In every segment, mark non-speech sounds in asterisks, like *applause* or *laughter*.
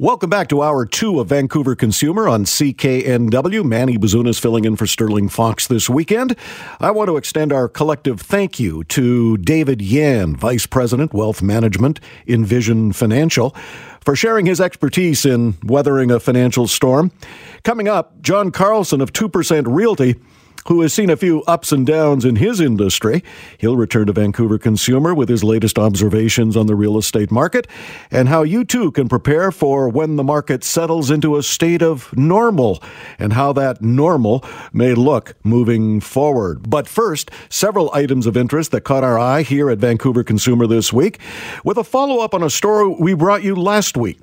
Welcome back to hour two of Vancouver Consumer on CKNW. Manny Bazunas filling in for Sterling Fox this weekend. I want to extend our collective thank you to David Yan, Vice President, Wealth Management, Envision Financial for sharing his expertise in weathering a financial storm. Coming up, John Carlson of 2% Realty who has seen a few ups and downs in his industry. He'll return to Vancouver Consumer with his latest observations on the real estate market and how you too can prepare for when the market settles into a state of normal and how that normal may look moving forward. But first, several items of interest that caught our eye here at Vancouver Consumer this week with a follow up on a story we brought you last week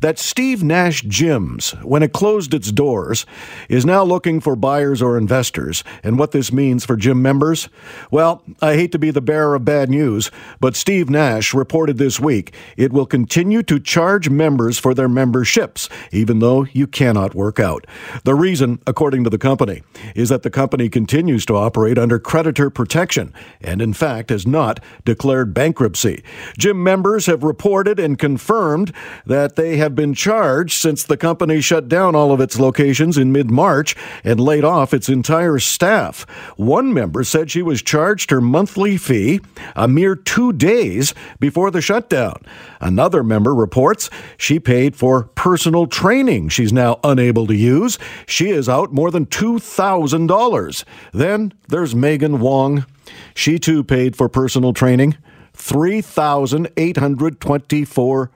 that Steve Nash Gyms, when it closed its doors, is now looking for buyers or investors. And what this means for gym members? Well, I hate to be the bearer of bad news, but Steve Nash reported this week it will continue to charge members for their memberships, even though you cannot work out. The reason, according to the company, is that the company continues to operate under creditor protection and, in fact, has not declared bankruptcy. Gym members have reported and confirmed that they have been charged since the company shut down all of its locations in mid March and laid off its entire staff. One member said she was charged her monthly fee a mere two days before the shutdown. Another member reports she paid for personal training she's now unable to use. She is out more than $2,000. Then there's Megan Wong. She too paid for personal training. $3,824.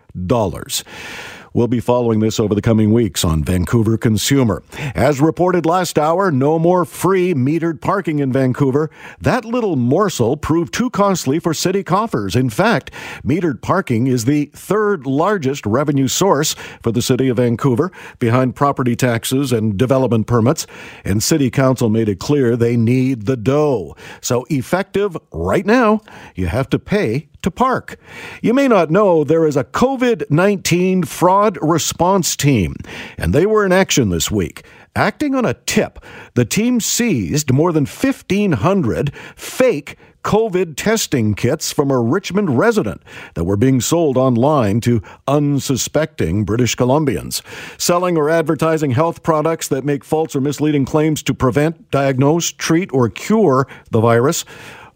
We'll be following this over the coming weeks on Vancouver Consumer. As reported last hour, no more free metered parking in Vancouver. That little morsel proved too costly for city coffers. In fact, metered parking is the third largest revenue source for the city of Vancouver, behind property taxes and development permits. And City Council made it clear they need the dough. So, effective right now, you have to pay to park. You may not know there is a COVID 19 fraud response team, and they were in action this week. Acting on a tip, the team seized more than 1,500 fake COVID testing kits from a Richmond resident that were being sold online to unsuspecting British Columbians. Selling or advertising health products that make false or misleading claims to prevent, diagnose, treat, or cure the virus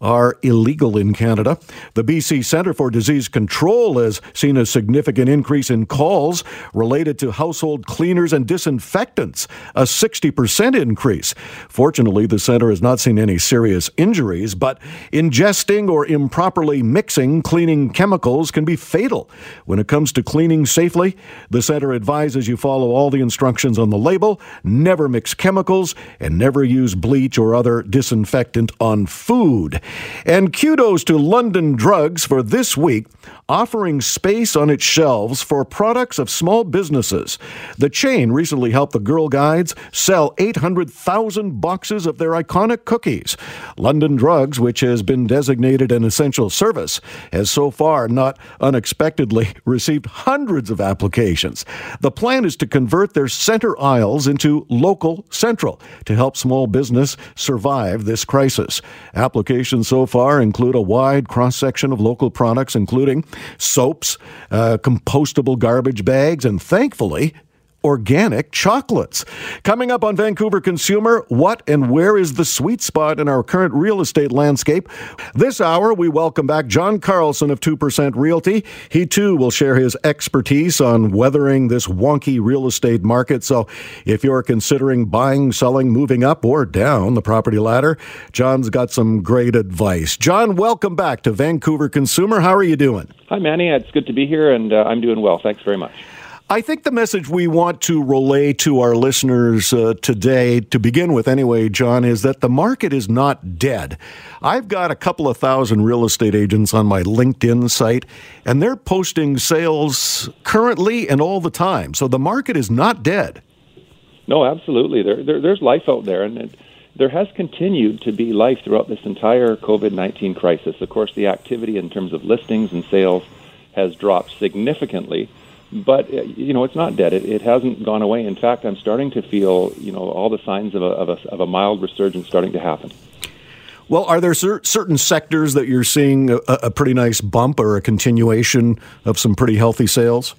are illegal in Canada. The BC Centre for Disease Control has seen a significant increase in calls related to household cleaners and disinfectants, a 60% increase. Fortunately, the centre has not seen any serious injuries, but ingesting or improperly mixing cleaning chemicals can be fatal. When it comes to cleaning safely, the centre advises you follow all the instructions on the label, never mix chemicals, and never use bleach or other disinfectant on food. And kudos to London Drugs for this week offering space on its shelves for products of small businesses. The chain recently helped the Girl Guides sell 800,000 boxes of their iconic cookies. London Drugs, which has been designated an essential service, has so far not unexpectedly *laughs* received hundreds of applications. The plan is to convert their center aisles into local central to help small business survive this crisis. Applications so far include a wide cross section of local products, including soaps, uh, compostable garbage bags, and thankfully, organic chocolates. Coming up on Vancouver Consumer, what and where is the sweet spot in our current real estate landscape? This hour, we welcome back John Carlson of 2% Realty. He too will share his expertise on weathering this wonky real estate market. So if you're considering buying, selling, moving up or down the property ladder, John's got some great advice. John, welcome back to Vancouver Consumer. How are you doing? Hi, Manny. It's good to be here, and uh, I'm doing well. Thanks very much. I think the message we want to relay to our listeners uh, today, to begin with anyway, John, is that the market is not dead. I've got a couple of thousand real estate agents on my LinkedIn site, and they're posting sales currently and all the time. So the market is not dead. No, absolutely. There, there there's life out there, and it, there has continued to be life throughout this entire COVID 19 crisis. Of course, the activity in terms of listings and sales has dropped significantly but uh, you know it's not dead. It, it hasn't gone away. In fact, I'm starting to feel you know all the signs of a, of a, of a mild resurgence starting to happen. Well, are there cer- certain sectors that you're seeing a, a, pretty nice bump or a continuation of some pretty healthy sales?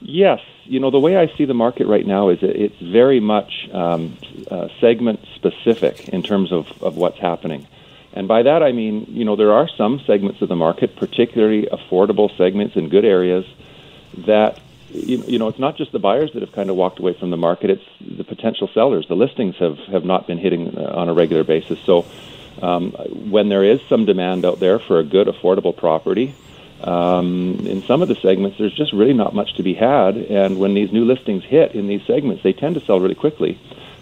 Yes. You know, the way I see the market right now is it's very much um, uh, segment specific in terms of, of what's happening. And by that I mean, you know, there are some segments of the market, particularly affordable segments in good areas, that you know, it's not just the buyers that have kind of walked away from the market; it's the potential sellers. The listings have have not been hitting uh, on a regular basis. So, um, when there is some demand out there for a good, affordable property, um, in some of the segments, there's just really not much to be had. And when these new listings hit in these segments, they tend to sell really quickly.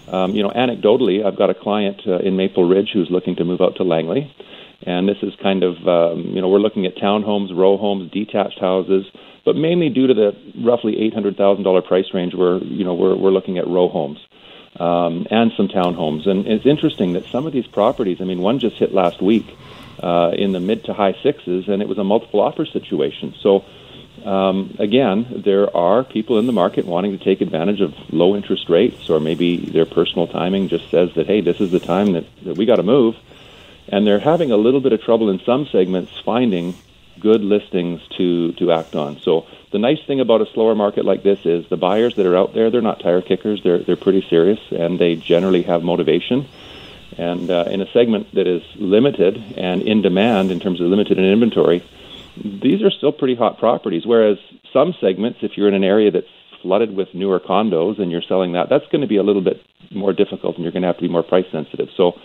Um, you know, anecdotally, I've got a client uh, in Maple Ridge who's looking to move out to Langley, and this is kind of um, you know we're looking at townhomes, row homes, detached houses, but mainly due to the roughly eight hundred thousand dollar price range, we're you know we're we're looking at row homes. Um, and some townhomes, and it's interesting that some of these properties. I mean, one just hit last week uh, in the mid to high sixes, and it was a multiple offer situation. So um, again, there are people in the market wanting to take advantage of low interest rates, or maybe their personal timing just says that, hey, this is the time that, that we got to move. And they're having a little bit of trouble in some segments finding good listings to, to act on. So the nice thing about a slower market like this is the buyers that are out there, they're not tire kickers. They're, they're pretty serious, and they generally have motivation. And uh, in a segment that is limited and in demand in terms of limited in inventory, these are still pretty hot properties. Whereas some segments, if you're in an area that's flooded with newer condos and you're selling that, that's going to be a little bit more difficult and you're going to have to be more price sensitive. So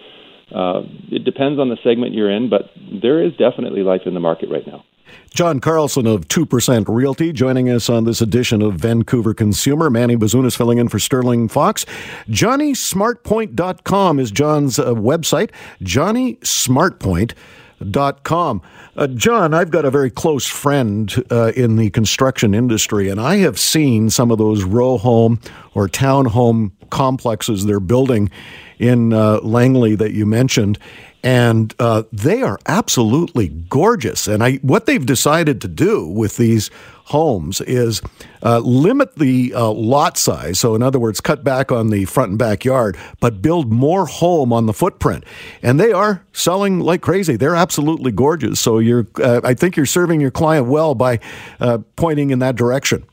uh, it depends on the segment you're in, but there is definitely life in the market right now. John Carlson of 2% Realty joining us on this edition of Vancouver Consumer. Manny Bazunas filling in for Sterling Fox. JohnnySmartPoint.com is John's uh, website. JohnnySmartPoint.com. Uh, John, I've got a very close friend uh, in the construction industry, and I have seen some of those row home or townhome complexes they're building in uh, Langley that you mentioned and uh, they are absolutely gorgeous. And I, what they've decided to do with these homes is uh, limit the uh, lot size. So, in other words, cut back on the front and backyard, but build more home on the footprint. And they are selling like crazy. They're absolutely gorgeous. So, you're, uh, I think you're serving your client well by uh, pointing in that direction.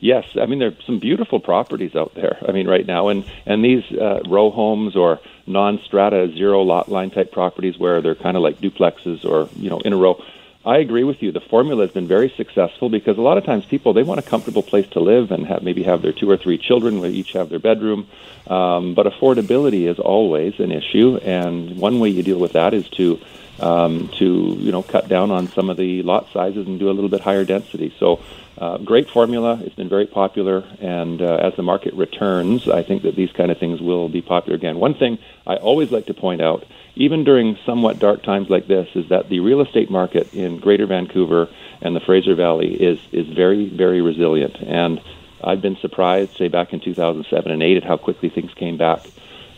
Yes, I mean there are some beautiful properties out there. I mean right now, and and these uh, row homes or non-strata zero lot line type properties where they're kind of like duplexes or you know in a row. I agree with you. The formula has been very successful because a lot of times people they want a comfortable place to live and have maybe have their two or three children. They each have their bedroom, um, but affordability is always an issue. And one way you deal with that is to um, to you know cut down on some of the lot sizes and do a little bit higher density. So uh, great formula. It's been very popular, and uh, as the market returns, I think that these kind of things will be popular again. One thing I always like to point out, even during somewhat dark times like this, is that the real estate market in Greater Vancouver and the Fraser Valley is is very very resilient. And I've been surprised, say back in 2007 and 8, at how quickly things came back.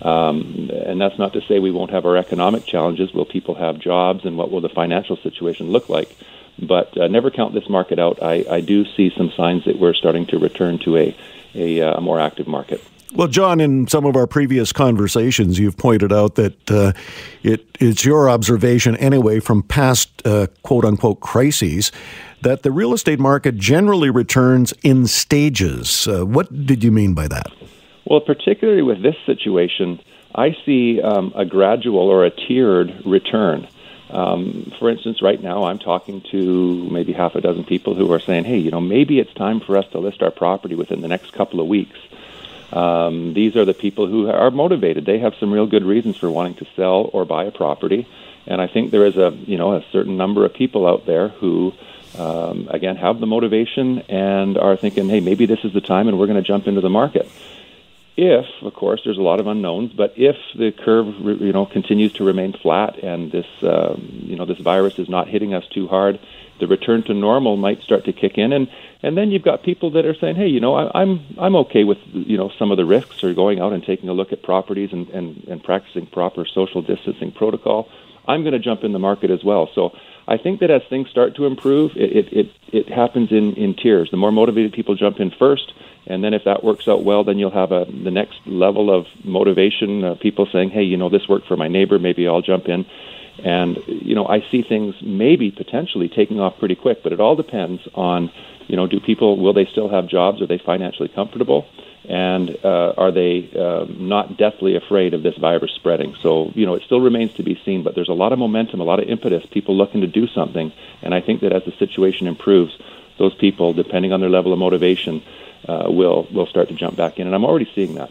Um, and that's not to say we won't have our economic challenges. Will people have jobs, and what will the financial situation look like? But uh, never count this market out. I, I do see some signs that we're starting to return to a, a, uh, a more active market. Well, John, in some of our previous conversations, you've pointed out that uh, it, it's your observation, anyway, from past uh, quote unquote crises, that the real estate market generally returns in stages. Uh, what did you mean by that? Well, particularly with this situation, I see um, a gradual or a tiered return. Um, for instance, right now I'm talking to maybe half a dozen people who are saying, hey, you know, maybe it's time for us to list our property within the next couple of weeks. Um, these are the people who are motivated. They have some real good reasons for wanting to sell or buy a property. And I think there is a, you know, a certain number of people out there who, um, again, have the motivation and are thinking, hey, maybe this is the time and we're going to jump into the market if, of course, there's a lot of unknowns, but if the curve, you know, continues to remain flat and this, um, you know, this virus is not hitting us too hard, the return to normal might start to kick in, and and then you've got people that are saying, hey, you know, I, I'm I'm okay with you know some of the risks or going out and taking a look at properties and and, and practicing proper social distancing protocol. I'm going to jump in the market as well. So I think that as things start to improve, it, it, it, it happens in, in tiers. The more motivated people jump in first, and then if that works out well, then you'll have a, the next level of motivation. Uh, people saying, hey, you know, this worked for my neighbor, maybe I'll jump in. And, you know, I see things maybe potentially taking off pretty quick, but it all depends on, you know, do people, will they still have jobs? Are they financially comfortable? and uh, are they uh, not deathly afraid of this virus spreading? So, you know, it still remains to be seen, but there's a lot of momentum, a lot of impetus, people looking to do something, and I think that as the situation improves, those people, depending on their level of motivation, uh, will will start to jump back in, and I'm already seeing that.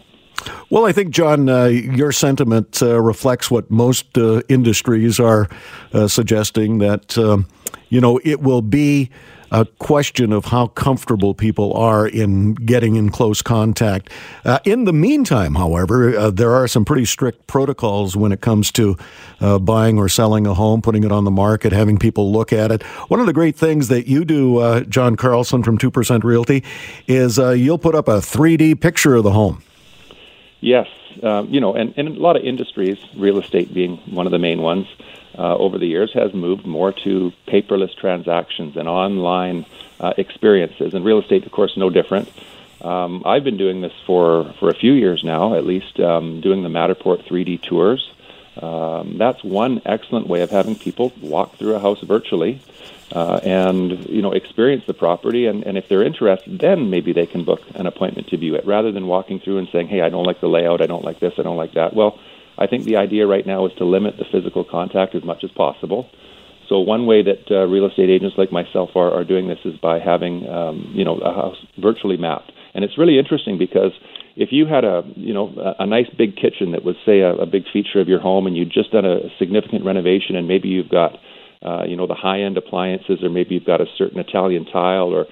Well, I think, John, uh, your sentiment uh, reflects what most uh, industries are uh, suggesting that, um, you know, it will be a question of how comfortable people are in getting in close contact. Uh, in the meantime, however, uh, there are some pretty strict protocols when it comes to uh, buying or selling a home, putting it on the market, having people look at it. One of the great things that you do, uh, John Carlson from 2% Realty, is uh, you'll put up a 3D picture of the home. Yes, um, you know, and, and a lot of industries, real estate being one of the main ones, uh, over the years has moved more to paperless transactions and online uh, experiences. And real estate, of course, no different. Um, I've been doing this for, for a few years now, at least um, doing the Matterport 3D tours. Um, that's one excellent way of having people walk through a house virtually uh, and you know experience the property. And, and if they're interested, then maybe they can book an appointment to view it, rather than walking through and saying, "Hey, I don't like the layout. I don't like this. I don't like that." Well, I think the idea right now is to limit the physical contact as much as possible. So one way that uh, real estate agents like myself are, are doing this is by having um, you know a house virtually mapped, and it's really interesting because if you had a you know a, nice big kitchen that was say a, a big feature of your home, and you'd just done a significant renovation, and maybe you've got uh, you know the high end appliances, or maybe you've got a certain Italian tile or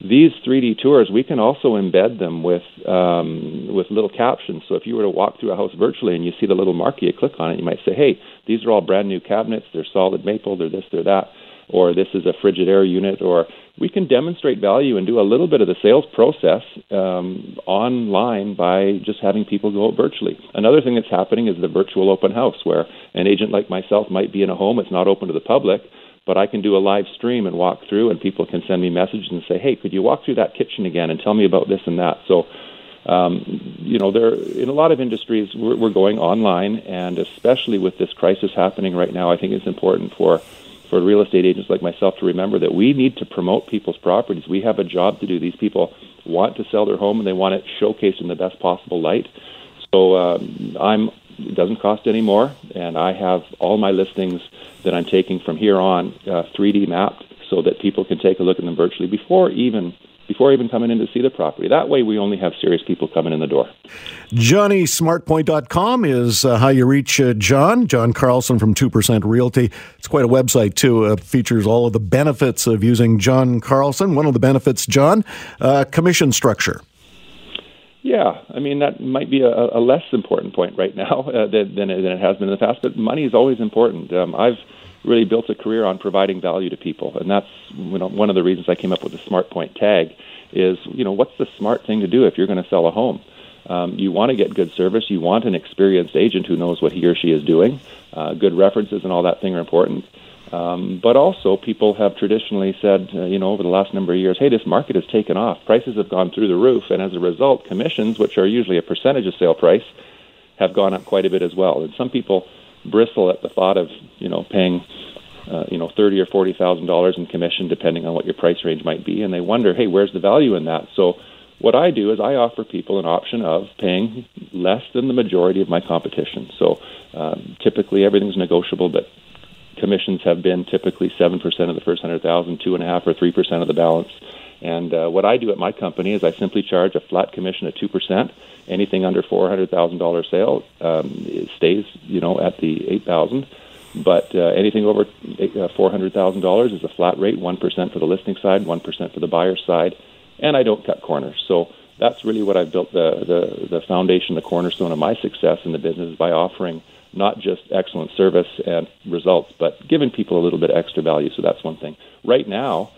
these 3D tours, we can also embed them with um, with little captions. So if you were to walk through a house virtually and you see the little marquee, you click on it, you might say, "Hey, these are all brand new cabinets. They're solid maple. They're this, they're that." Or this is a Frigidaire unit. Or we can demonstrate value and do a little bit of the sales process um, online by just having people go out virtually. Another thing that's happening is the virtual open house, where an agent like myself might be in a home it's not open to the public but I can do a live stream and walk through, and people can send me messages and say, "Hey, could you walk through that kitchen again and tell me about this and that?" So, um, you know, there in a lot of industries we're, we're going online, and especially with this crisis happening right now, I think it's important for for real estate agents like myself to remember that we need to promote people's properties. We have a job to do. These people want to sell their home and they want it showcased in the best possible light. So um, I'm it doesn't cost any more, and I have all my listings that I'm taking from here on uh, 3D mapped so that people can take a look at them virtually before even before even coming in to see the property. That way, we only have serious people coming in the door. JohnnySmartPoint.com is uh, how you reach uh, John. John Carlson from 2% Realty. It's quite a website, too. Uh, features all of the benefits of using John Carlson. One of the benefits, John, uh, commission structure. Yeah, I mean that might be a, a less important point right now uh, than, than it, than it has been in the past. But money is always important. Um, I've really built a career on providing value to people, and that's you know, one of the reasons I came up with the Smart Point tag. Is you know what's the smart thing to do if you're going to sell a home? Um, you want to get good service. You want an experienced agent who knows what he or she is doing. Uh, good references and all that thing are important. Um, but also, people have traditionally said, uh, you know, over the last number of years, hey, this market has taken off. Prices have gone through the roof, and as a result, commissions, which are usually a percentage of sale price, have gone up quite a bit as well. And some people bristle at the thought of, you know, paying, uh, you know, thirty or forty thousand dollars in commission, depending on what your price range might be, and they wonder, hey, where's the value in that? So, what I do is I offer people an option of paying less than the majority of my competition. So, um, typically everything's negotiable, but commissions have been typically 7% of the first 100,000, 2.5 or 3% of the balance. And uh, what I do at my company is I simply charge a flat commission of 2%. Anything under $400,000 sale um, stays, you know, at the 8,000. But uh, anything over uh, $400,000 is a flat rate, 1% for the listing side, 1% for the buyer side, and I don't cut corners. So that's really what I've built the, the, the foundation, the cornerstone of my success in the business by offering – not just excellent service and results, but giving people a little bit extra value. So that's one thing. Right now,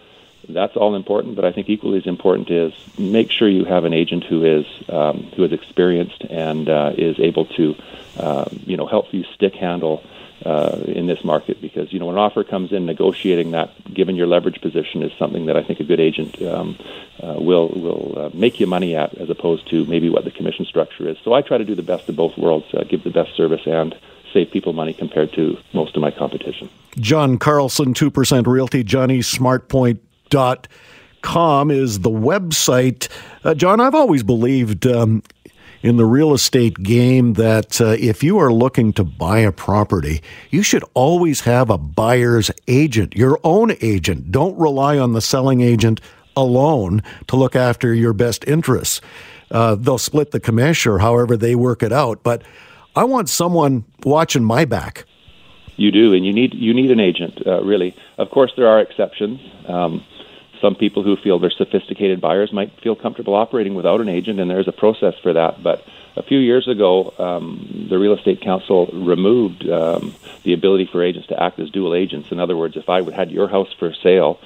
that's all important, but I think equally as important is make sure you have an agent who is um, who is experienced and uh, is able to um, you know help you stick handle uh, in this market because you know when an offer comes in, negotiating that, given your leverage position, is something that I think a good agent um, uh, will will uh, make you money at, as opposed to maybe what the commission structure is. So I try to do the best of both worlds, uh, give the best service and save people money compared to most of my competition. John Carlson, two percent Realty, Johnny Smartpoint dot com is the website. Uh, John, I've always believed um, in the real estate game that uh, if you are looking to buy a property, you should always have a buyer's agent, your own agent. Don't rely on the selling agent alone to look after your best interests. Uh, they'll split the commission or however they work it out, but I want someone watching my back. You do, and you need you need an agent, uh, really. Of course, there are exceptions. Um, some people who feel they're sophisticated buyers might feel comfortable operating without an agent, and there's a process for that. But a few years ago, um, the Real Estate Council removed um, the ability for agents to act as dual agents. In other words, if I had your house for sale,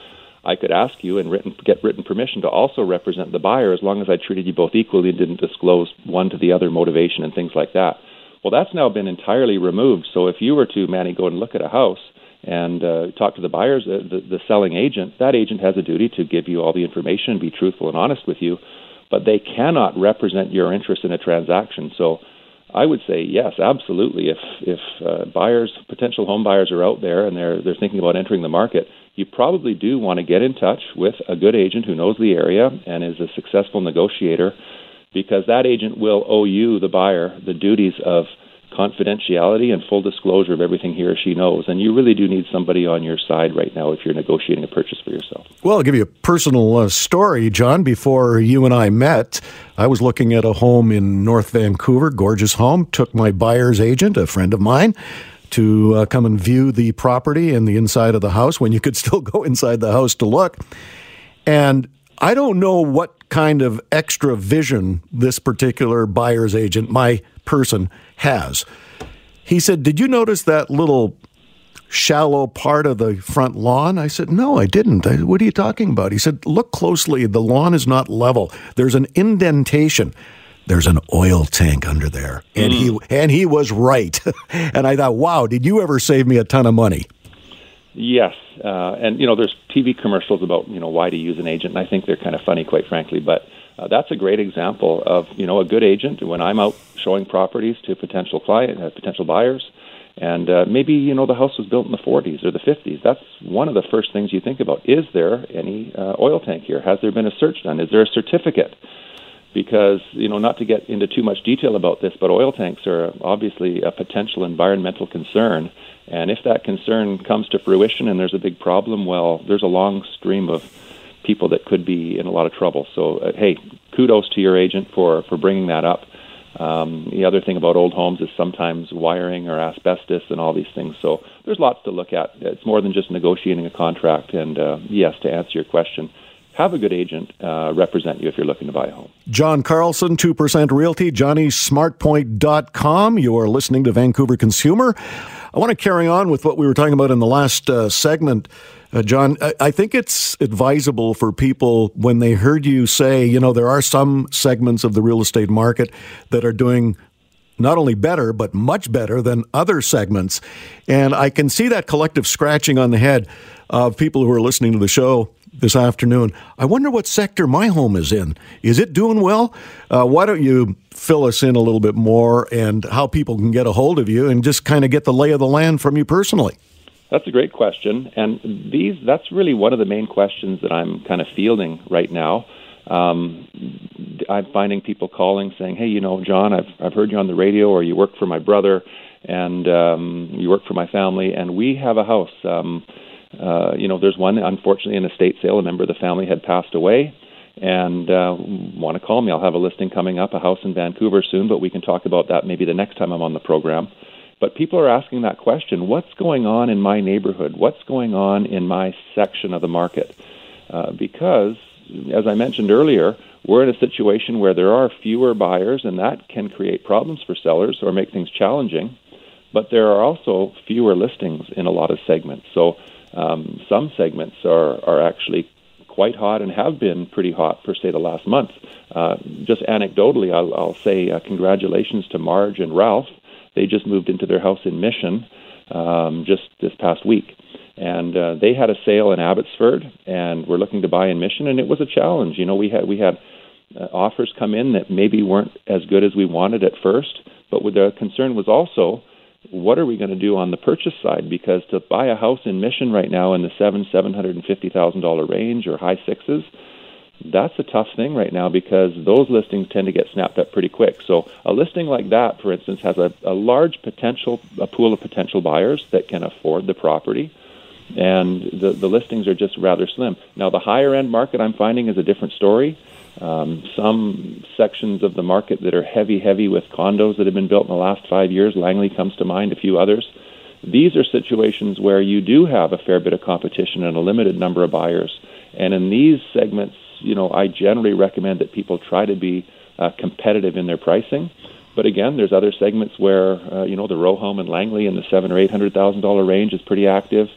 I could ask you and written, get written permission to also represent the buyer as long as I treated you both equally and didn't disclose one to the other motivation and things like that. Well, that's now been entirely removed. So if you were to, Manny, go and look at a house, and uh, talk to the buyers, uh, the, the selling agent, that agent has a duty to give you all the information, be truthful and honest with you, but they cannot represent your interest in a transaction. So I would say yes, absolutely. If if uh, buyers, potential home buyers are out there and they're they're thinking about entering the market, you probably do want to get in touch with a good agent who knows the area and is a successful negotiator, because that agent will owe you, the buyer, the duties of confidentiality and full disclosure of everything he or she knows. And you really do need somebody on your side right now if you're negotiating a purchase for yourself. Well, I'll give you a personal uh, story, John. Before you and I met, I was looking at a home in North Vancouver, gorgeous home. Took my buyer's agent, a friend of mine, to uh, come and view the property and the inside of the house when you could still go inside the house to look. And I don't know what kind of extra vision this particular buyer's agent, my person, has. He said, Did you notice that little shallow part of the front lawn? I said, No, I didn't. I, what are you talking about? He said, Look closely. The lawn is not level, there's an indentation. There's an oil tank under there. And mm. he and he was right. *laughs* and I thought, wow, did you ever save me a ton of money? Yes, uh, and you know, there's TV commercials about you know why to use an agent, and I think they're kind of funny, quite frankly. But uh, that's a great example of you know a good agent. When I'm out showing properties to potential client, uh, potential buyers, and uh, maybe you know the house was built in the 40s or the 50s. That's one of the first things you think about. Is there any uh, oil tank here? Has there been a search done? Is there a certificate? Because you know, not to get into too much detail about this, but oil tanks are obviously a potential environmental concern and if that concern comes to fruition and there's a big problem, well, there's a long stream of people that could be in a lot of trouble. So, uh, hey, kudos to your agent for, for bringing that up. Um, the other thing about old homes is sometimes wiring or asbestos and all these things. So there's lots to look at. It's more than just negotiating a contract. And uh, yes, to answer your question, have a good agent uh, represent you if you're looking to buy a home. John Carlson, 2% Realty, JohnnySmartpoint.com. You are listening to Vancouver Consumer. I want to carry on with what we were talking about in the last uh, segment. Uh, John, I, I, think it's advisable for people when they heard you say, you know, there are some segments of the real estate market that are doing not only better, but much better than other segments. And I can see that collective scratching on the head of people who are listening to the show this afternoon. I wonder what sector my home is in. Is it doing well? Uh, why don't you fill us in a little bit more and how people can get a hold of you and just kind of get the lay of the land from you personally? That's a great question, and these that's really one of the main questions that I'm kind of fielding right now. Um, I'm finding people calling saying, "Hey, you know, John, I've I've heard you on the radio, or you work for my brother, and um, you work for my family, and we have a house." Um, uh, you know, there's one, unfortunately, in a estate sale. A member of the family had passed away and uh, want to call me. I'll have a listing coming up, a house in Vancouver soon, but we can talk about that maybe the next time I'm on the program. But people are asking that question what's going on in my neighborhood? What's going on in my section of the market? Uh, because, as I mentioned earlier, we're in a situation where there are fewer buyers, and that can create problems for sellers or make things challenging. But there are also fewer listings in a lot of segments. So um, some segments are, are actually quite hot and have been pretty hot for, say, the last month. Uh, just anecdotally, I'll, I'll say uh, congratulations to Marge and Ralph. They just moved into their house in Mission. um, just this past week. And uh, they had a sale in Abbotsford, and we're looking to buy in Mission, and it was a challenge. You know, we had we had uh, offers come in that maybe weren't as good as we wanted at first, but the concern was also what are we going to do on the purchase side? Because to buy a house in Mission right now in the seven seven hundred and fifty thousand dollar range or high sixes, that's a tough thing right now because those listings tend to get snapped up pretty quick. So a listing like that, for instance, has a, a large potential, a pool of potential buyers that can afford the property, and the the listings are just rather slim. Now the higher end market I'm finding is a different story. Um, some sections of the market that are heavy, heavy with condos that have been built in the last five years, Langley comes to mind, a few others. These are situations where you do have a fair bit of competition and a limited number of buyers. And in these segments, you know, I generally recommend that people try to be uh, competitive in their pricing. But again, there's other segments where, uh, you know, the row home in Langley in the seven or eight hundred thousand dollar range is pretty active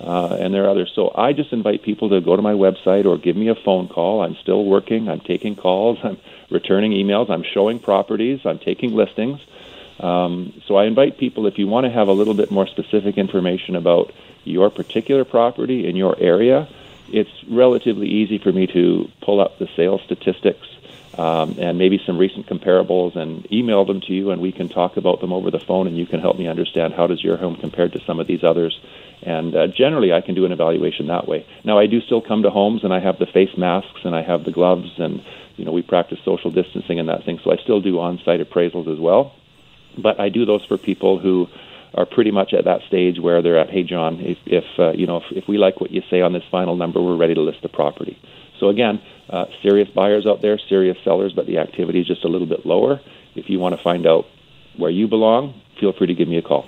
uh, and there are others. So I just invite people to go to my website or give me a phone call. I'm still working. I'm taking calls. *laughs* I'm returning emails. I'm showing properties. I'm taking listings. Um, so I invite people if you want to have a little bit more specific information about your particular property in your area. It's relatively easy for me to pull up the sales statistics um, and maybe some recent comparables and email them to you, and we can talk about them over the phone, and you can help me understand how does your home compare to some of these others and uh, generally, I can do an evaluation that way. Now, I do still come to homes, and I have the face masks, and I have the gloves, and you know we practice social distancing and that thing. So I still do on-site appraisals as well. But I do those for people who are pretty much at that stage where they're at, hey, John, if, if uh, you know if, if we like what you say on this final number, we're ready to list the property. So again, uh, serious buyers out there, serious sellers, but the activity is just a little bit lower. If you want to find out where you belong, feel free to give me a call.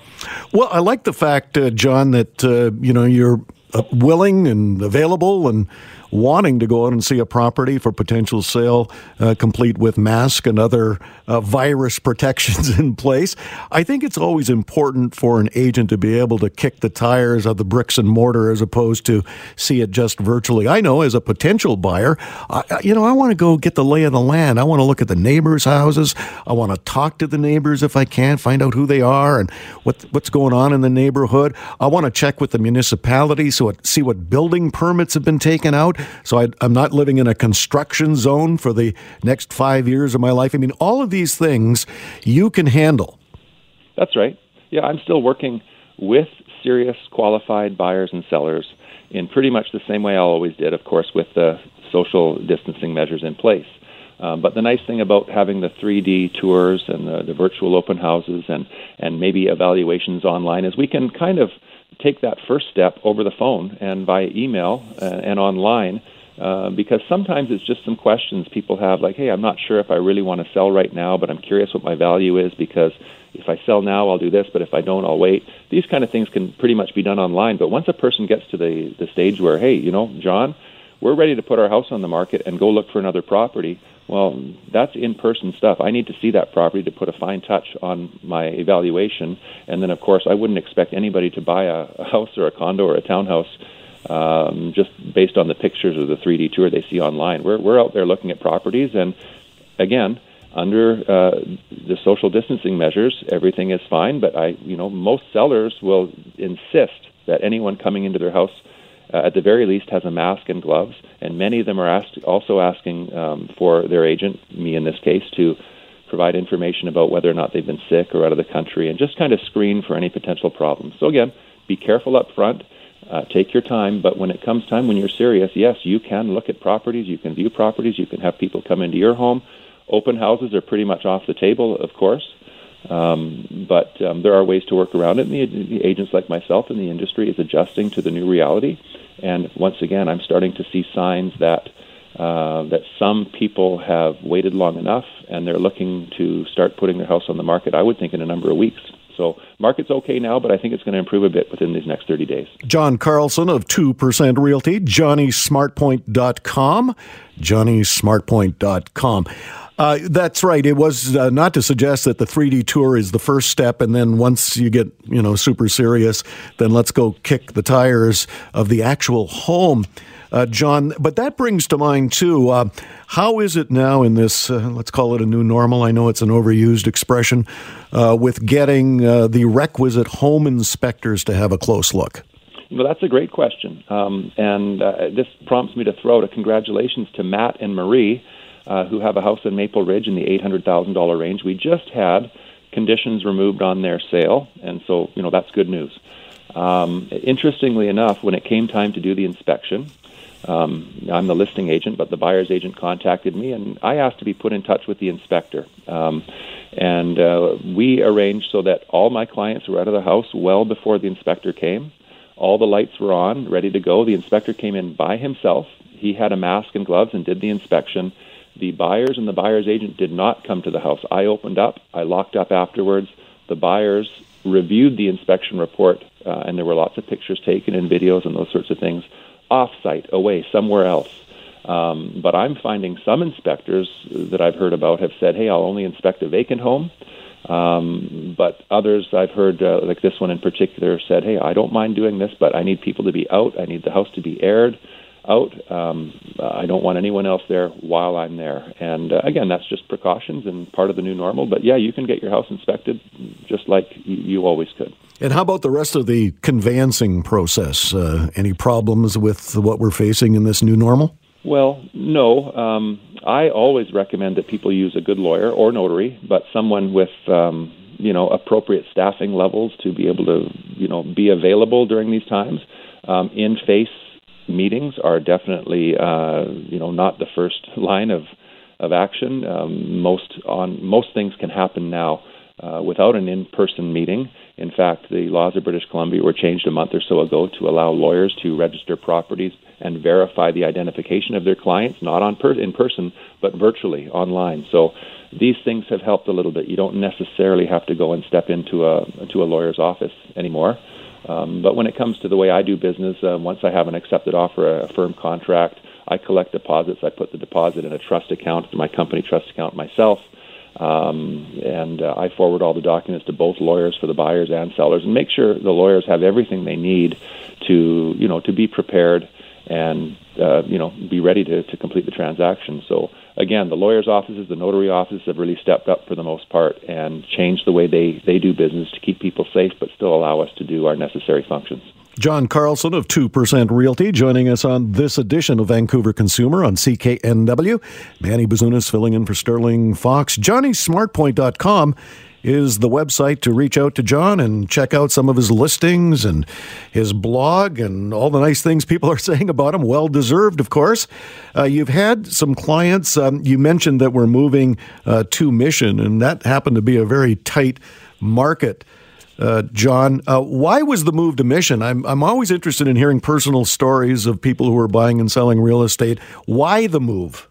Well, I like the fact, uh, John, that uh, you know you're uh, willing and available and wanting to go out and see a property for potential sale, uh, complete with mask and other uh, virus *laughs* protections in place. I think it's always important for an agent to be able to kick the tires of the bricks and mortar as opposed to see it just virtually. I know as a potential buyer, I, you know, I want to go get the lay of the land. I want to look at the neighbors' houses. I want to talk to the neighbors if I can, find out who they are and what what's going on in the neighborhood. I want to check with the municipality so it, see what building permits have been taken out. So I, I'm not living in a construction zone for the next five years of my life. I mean, all of these things you can handle. That's right. Yeah, I'm still working with serious qualified buyers and sellers in pretty much the same way I always did, of course, with the social distancing measures in place. Um, but the nice thing about having the 3D tours and the, the virtual open houses and, and maybe evaluations online is we can kind of take that first step over the phone and via email uh, and online uh, because sometimes it's just some questions people have like hey i'm not sure if i really want to sell right now but i'm curious what my value is because if i sell now i'll do this but if i don't i'll wait. These kind of things can pretty much be done online but once a person gets to the, the stage where hey you know john we're ready to put our house on the market and go look for another property well, that's in person stuff. I need to see that property to put a fine touch on my evaluation. And then, of course, I wouldn't expect anybody to buy a, a house or a condo or a townhouse um, just based on the pictures or the 3D tour they see online. We're, we're out there looking at properties, and again, under uh, the social distancing measures, everything is fine. But I, you know, most sellers will insist that anyone coming into their house uh, at the very least has a mask and gloves, and many of them are asked, also asking um, for their agent, me in this case, to provide information about whether or not they've been sick or out of the country, and just kind of screen for any potential problems. So again, be careful up front. Uh, take your time, but when it comes time when you're serious, yes, you can look at properties, you can view properties, you can have people come into your home. Open houses are pretty much off the table, of course. Um, but um, there are ways to work around it, and the, the, agents like myself in the industry is adjusting to the new reality. And once again, I'm starting to see signs that uh, that some people have waited long enough, and they're looking to start putting their house on the market. I would think in a number of weeks. So market's okay now, but I think it's going to improve a bit within these next 30 days. John Carlson of 2% Realty, johnnysmartpoint.com, johnnysmartpoint.com. Uh, that's right. It was uh, not to suggest that the 3D tour is the first step, and then once you get you know super serious, then let's go kick the tires of the actual home. uh, John. But that brings to mind, too, uh, how is it now in this, uh, let's call it a new normal? I know it's an overused expression, uh, with getting uh, the requisite home inspectors to have a close look? Well, that's a great question. Um, and uh, this prompts me to throw out a congratulations to Matt and Marie, who have a house in Maple Ridge in the $800,000 range. We just had conditions removed on their sale, and so, you know, that's good news. Um, interestingly enough, when it came time to do the inspection, um, I'm the listing agent, but the buyer's agent contacted me, and I asked to be put in touch with the inspector. Um, and uh, we arranged so that all my clients were out of the house well before the inspector came. All the lights were on, ready to go. The inspector came in by himself. He had a mask and gloves and did the inspection. The buyers and the buyer's agent did not come to the house. I opened up, I locked up afterwards. The buyers reviewed the inspection report, uh, and there were lots of pictures taken and videos and those sorts of things off site, away, somewhere else. Um, but I'm finding some inspectors that I've heard about have said, hey, I'll only inspect a vacant home. Um, but others I've heard, uh, like this one in particular, said, hey, I don't mind doing this, but I need people to be out. I need the house to be aired out. Um, I don't want anyone else there while I'm there. And uh, again, that's just precautions and part of the new normal. But yeah, you can get your house inspected just like you, always could. And how about the rest of the conveyancing process? Uh, any problems with what we're facing in this new normal? Well, no. Um, I always recommend that people use a good lawyer or notary, but someone with um, you know appropriate staffing levels to be able to you know be available during these times. Um, in face meetings are definitely uh, you know not the first *laughs* line of of action. Um, most on most things can happen now uh, without an in-person meeting. In fact, the laws of British Columbia were changed a month or so ago to allow lawyers to register properties and verify the identification of their clients, not on per- in person, but virtually online. So these things have helped a little bit. You don't necessarily have to go and step into a to a lawyer's office anymore. Um, but when it comes to the way I do business, uh, once I have an accepted offer, a firm contract, I collect deposits. I put the deposit in a trust account, my company trust account myself, um, and uh, I forward all the documents to both lawyers for the buyers and sellers, and make sure the lawyers have everything they need to, you know, to be prepared and uh, you know be ready to, to complete the transaction. So again, the lawyers' offices, the notary offices have really stepped up for the most part and changed the way they, they do business to keep people safe, but still allow us to do our necessary functions. John Carlson of 2% Realty joining us on this edition of Vancouver Consumer on CKNW. Manny Bazunas filling in for Sterling Fox. JohnnySmartPoint.com is the website to reach out to John and check out some of his listings and his blog and all the nice things people are *laughs* saying about him. Well deserved, of course. Uh, you've had some clients, um, you mentioned that we're moving uh, to Mission, and that happened to be a very tight market. Uh, John, uh, why was the move to Mission? I'm, I'm always interested in hearing personal stories of people who are buying and selling real estate. Why the move?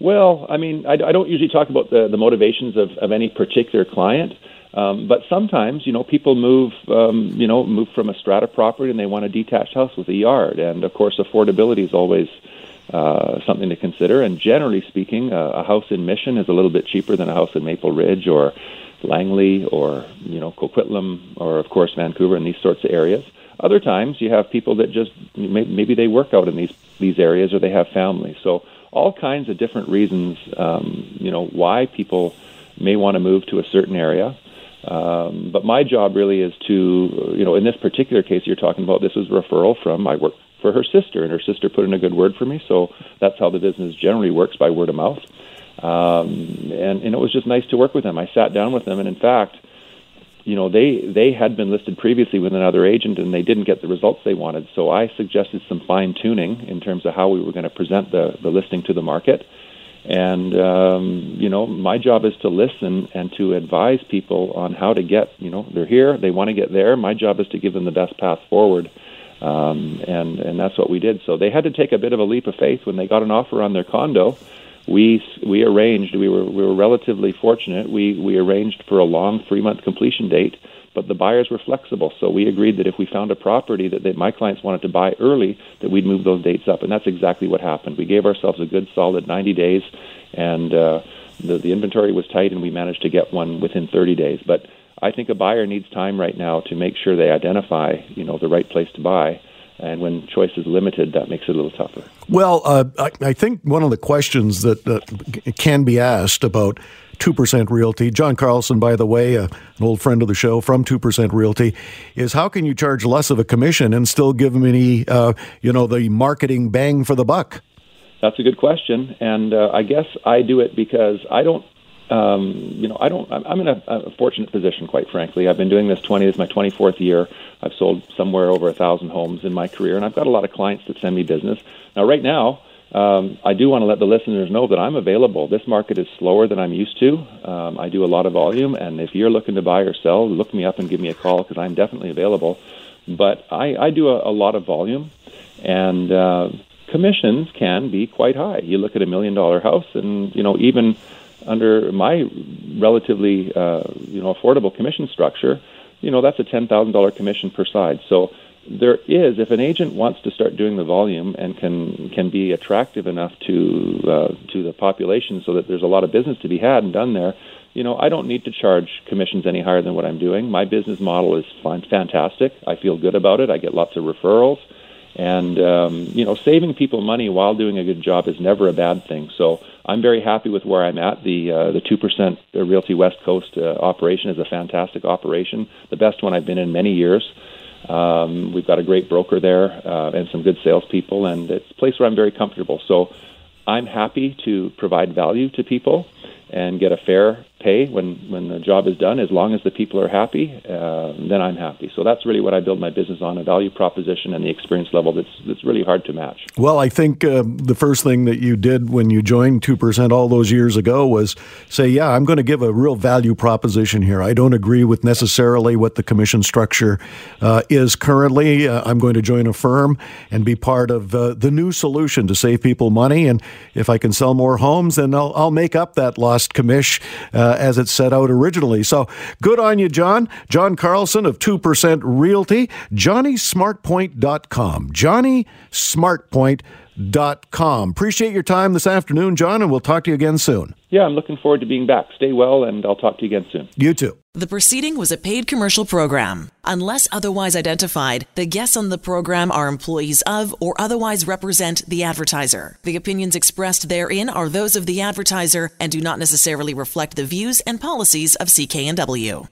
Well, I mean, I, I don't usually talk about the, the motivations of, of any particular client. Um, but sometimes, you know, people move, um, you know, move from a strata property and they want a detached house with a yard. And of course, affordability is always uh, something to consider. And generally speaking, uh, a house in Mission is a little bit cheaper than a house in Maple Ridge or Langley or you know Coquitlam or of course Vancouver and these sorts of areas. Other times, you have people that just maybe they work out in these these areas or they have families. So all kinds of different reasons, um, you know, why people may want to move to a certain area. Um, but my job really is to, you know, in this particular case you're talking about, this was referral from I work for her sister, and her sister put in a good word for me. So that's how the business generally works by word of mouth. Um, and, and it was just nice to work with them. I sat down with them, and in fact, you know, they they had been listed previously with another agent, and they didn't get the results they wanted. So I suggested some fine tuning in terms of how we were going to present the the listing to the market. And um, you know, my job is to listen and to advise people on how to get. You know, they're here, they want to get there. My job is to give them the best path forward. Um, and and that's what we did. So they had to take a bit of a leap of faith when they got an offer on their condo we we arranged we were we were relatively fortunate. We we arranged for a long three month completion date but the buyers were flexible. So we agreed that if we found a property that they, my clients wanted to buy early that we'd move those dates up. And that's exactly what happened. We gave ourselves a good solid 90 days and uh, the the inventory was tight and we managed to get one within 30 days. But I think a buyer needs time right now to make sure they identify you know the right place to buy And when choice is limited, that makes it a little tougher. Well, uh, I, I, think one of the questions that uh, can be asked about 2% Realty, John Carlson, by the way, uh, an old friend of the show from 2% Realty, is how can you charge less of a commission and still give them any, uh, you know, the marketing bang for the buck? That's a good question. And uh, I guess I do it because I don't um, you know, I don't. I'm in a, a, fortunate position, quite frankly. I've been doing this 20. This is my 24th year. I've sold somewhere over a thousand homes in my career, and I've got a lot of clients that send me business. Now, right now, um, I do want to let the listeners know that I'm available. This market is slower than I'm used to. Um, I do a lot of volume, and if you're looking to buy or sell, look me up and give me a call because I'm definitely available. But I, I do a, a lot of volume, and uh, commissions can be quite high. You look at a million dollar house, and you know even under my relatively uh, you know affordable commission structure, you know that's a ten thousand dollar commission per side. So there is, if an agent wants to start doing the volume and can can be attractive enough to uh, to the population, so that there's a lot of business to be had and done there. You know, I don't need to charge commissions any higher than what I'm doing. My business model is fine, fantastic. I feel good about it. I get lots of referrals, and um, you know, saving people money while doing a good job is never a bad thing. So I'm very happy with where I'm at. The uh, the two percent Realty West Coast uh, operation is a fantastic operation, the best one I've been in many years. Um, we've got a great broker there uh, and some good salespeople, and it's a place where I'm very comfortable. So I'm happy to provide value to people and get a fair pay when when the job is done. As long as the people are happy, uh, then I'm happy. So that's really what I build my business on: a value proposition and the experience level that's that's really hard to match. Well, I think uh, the first thing that you did when you joined two percent all those years ago was say, "Yeah, I'm going to give a real value proposition here. I don't agree with necessarily what the commission structure uh, is currently. Uh, I'm going to join a firm and be part of uh, the new solution to save people money. And if I can sell more homes, then I'll, I'll make up that lost commish." Uh, uh, as it set out originally. So good on you, John. John Carlson of 2% Realty, johnnysmartpoint.com. johnnysmartpoint.com. Appreciate your time this afternoon, John, and we'll talk to you again soon. Yeah, I'm looking forward to being back. Stay well, and I'll talk to you again soon. You too. The proceeding was a paid commercial program. Unless otherwise identified, the guests on the program are employees of or otherwise represent the advertiser. The opinions expressed therein are those of the advertiser and do not necessarily reflect the views and policies of CKNW.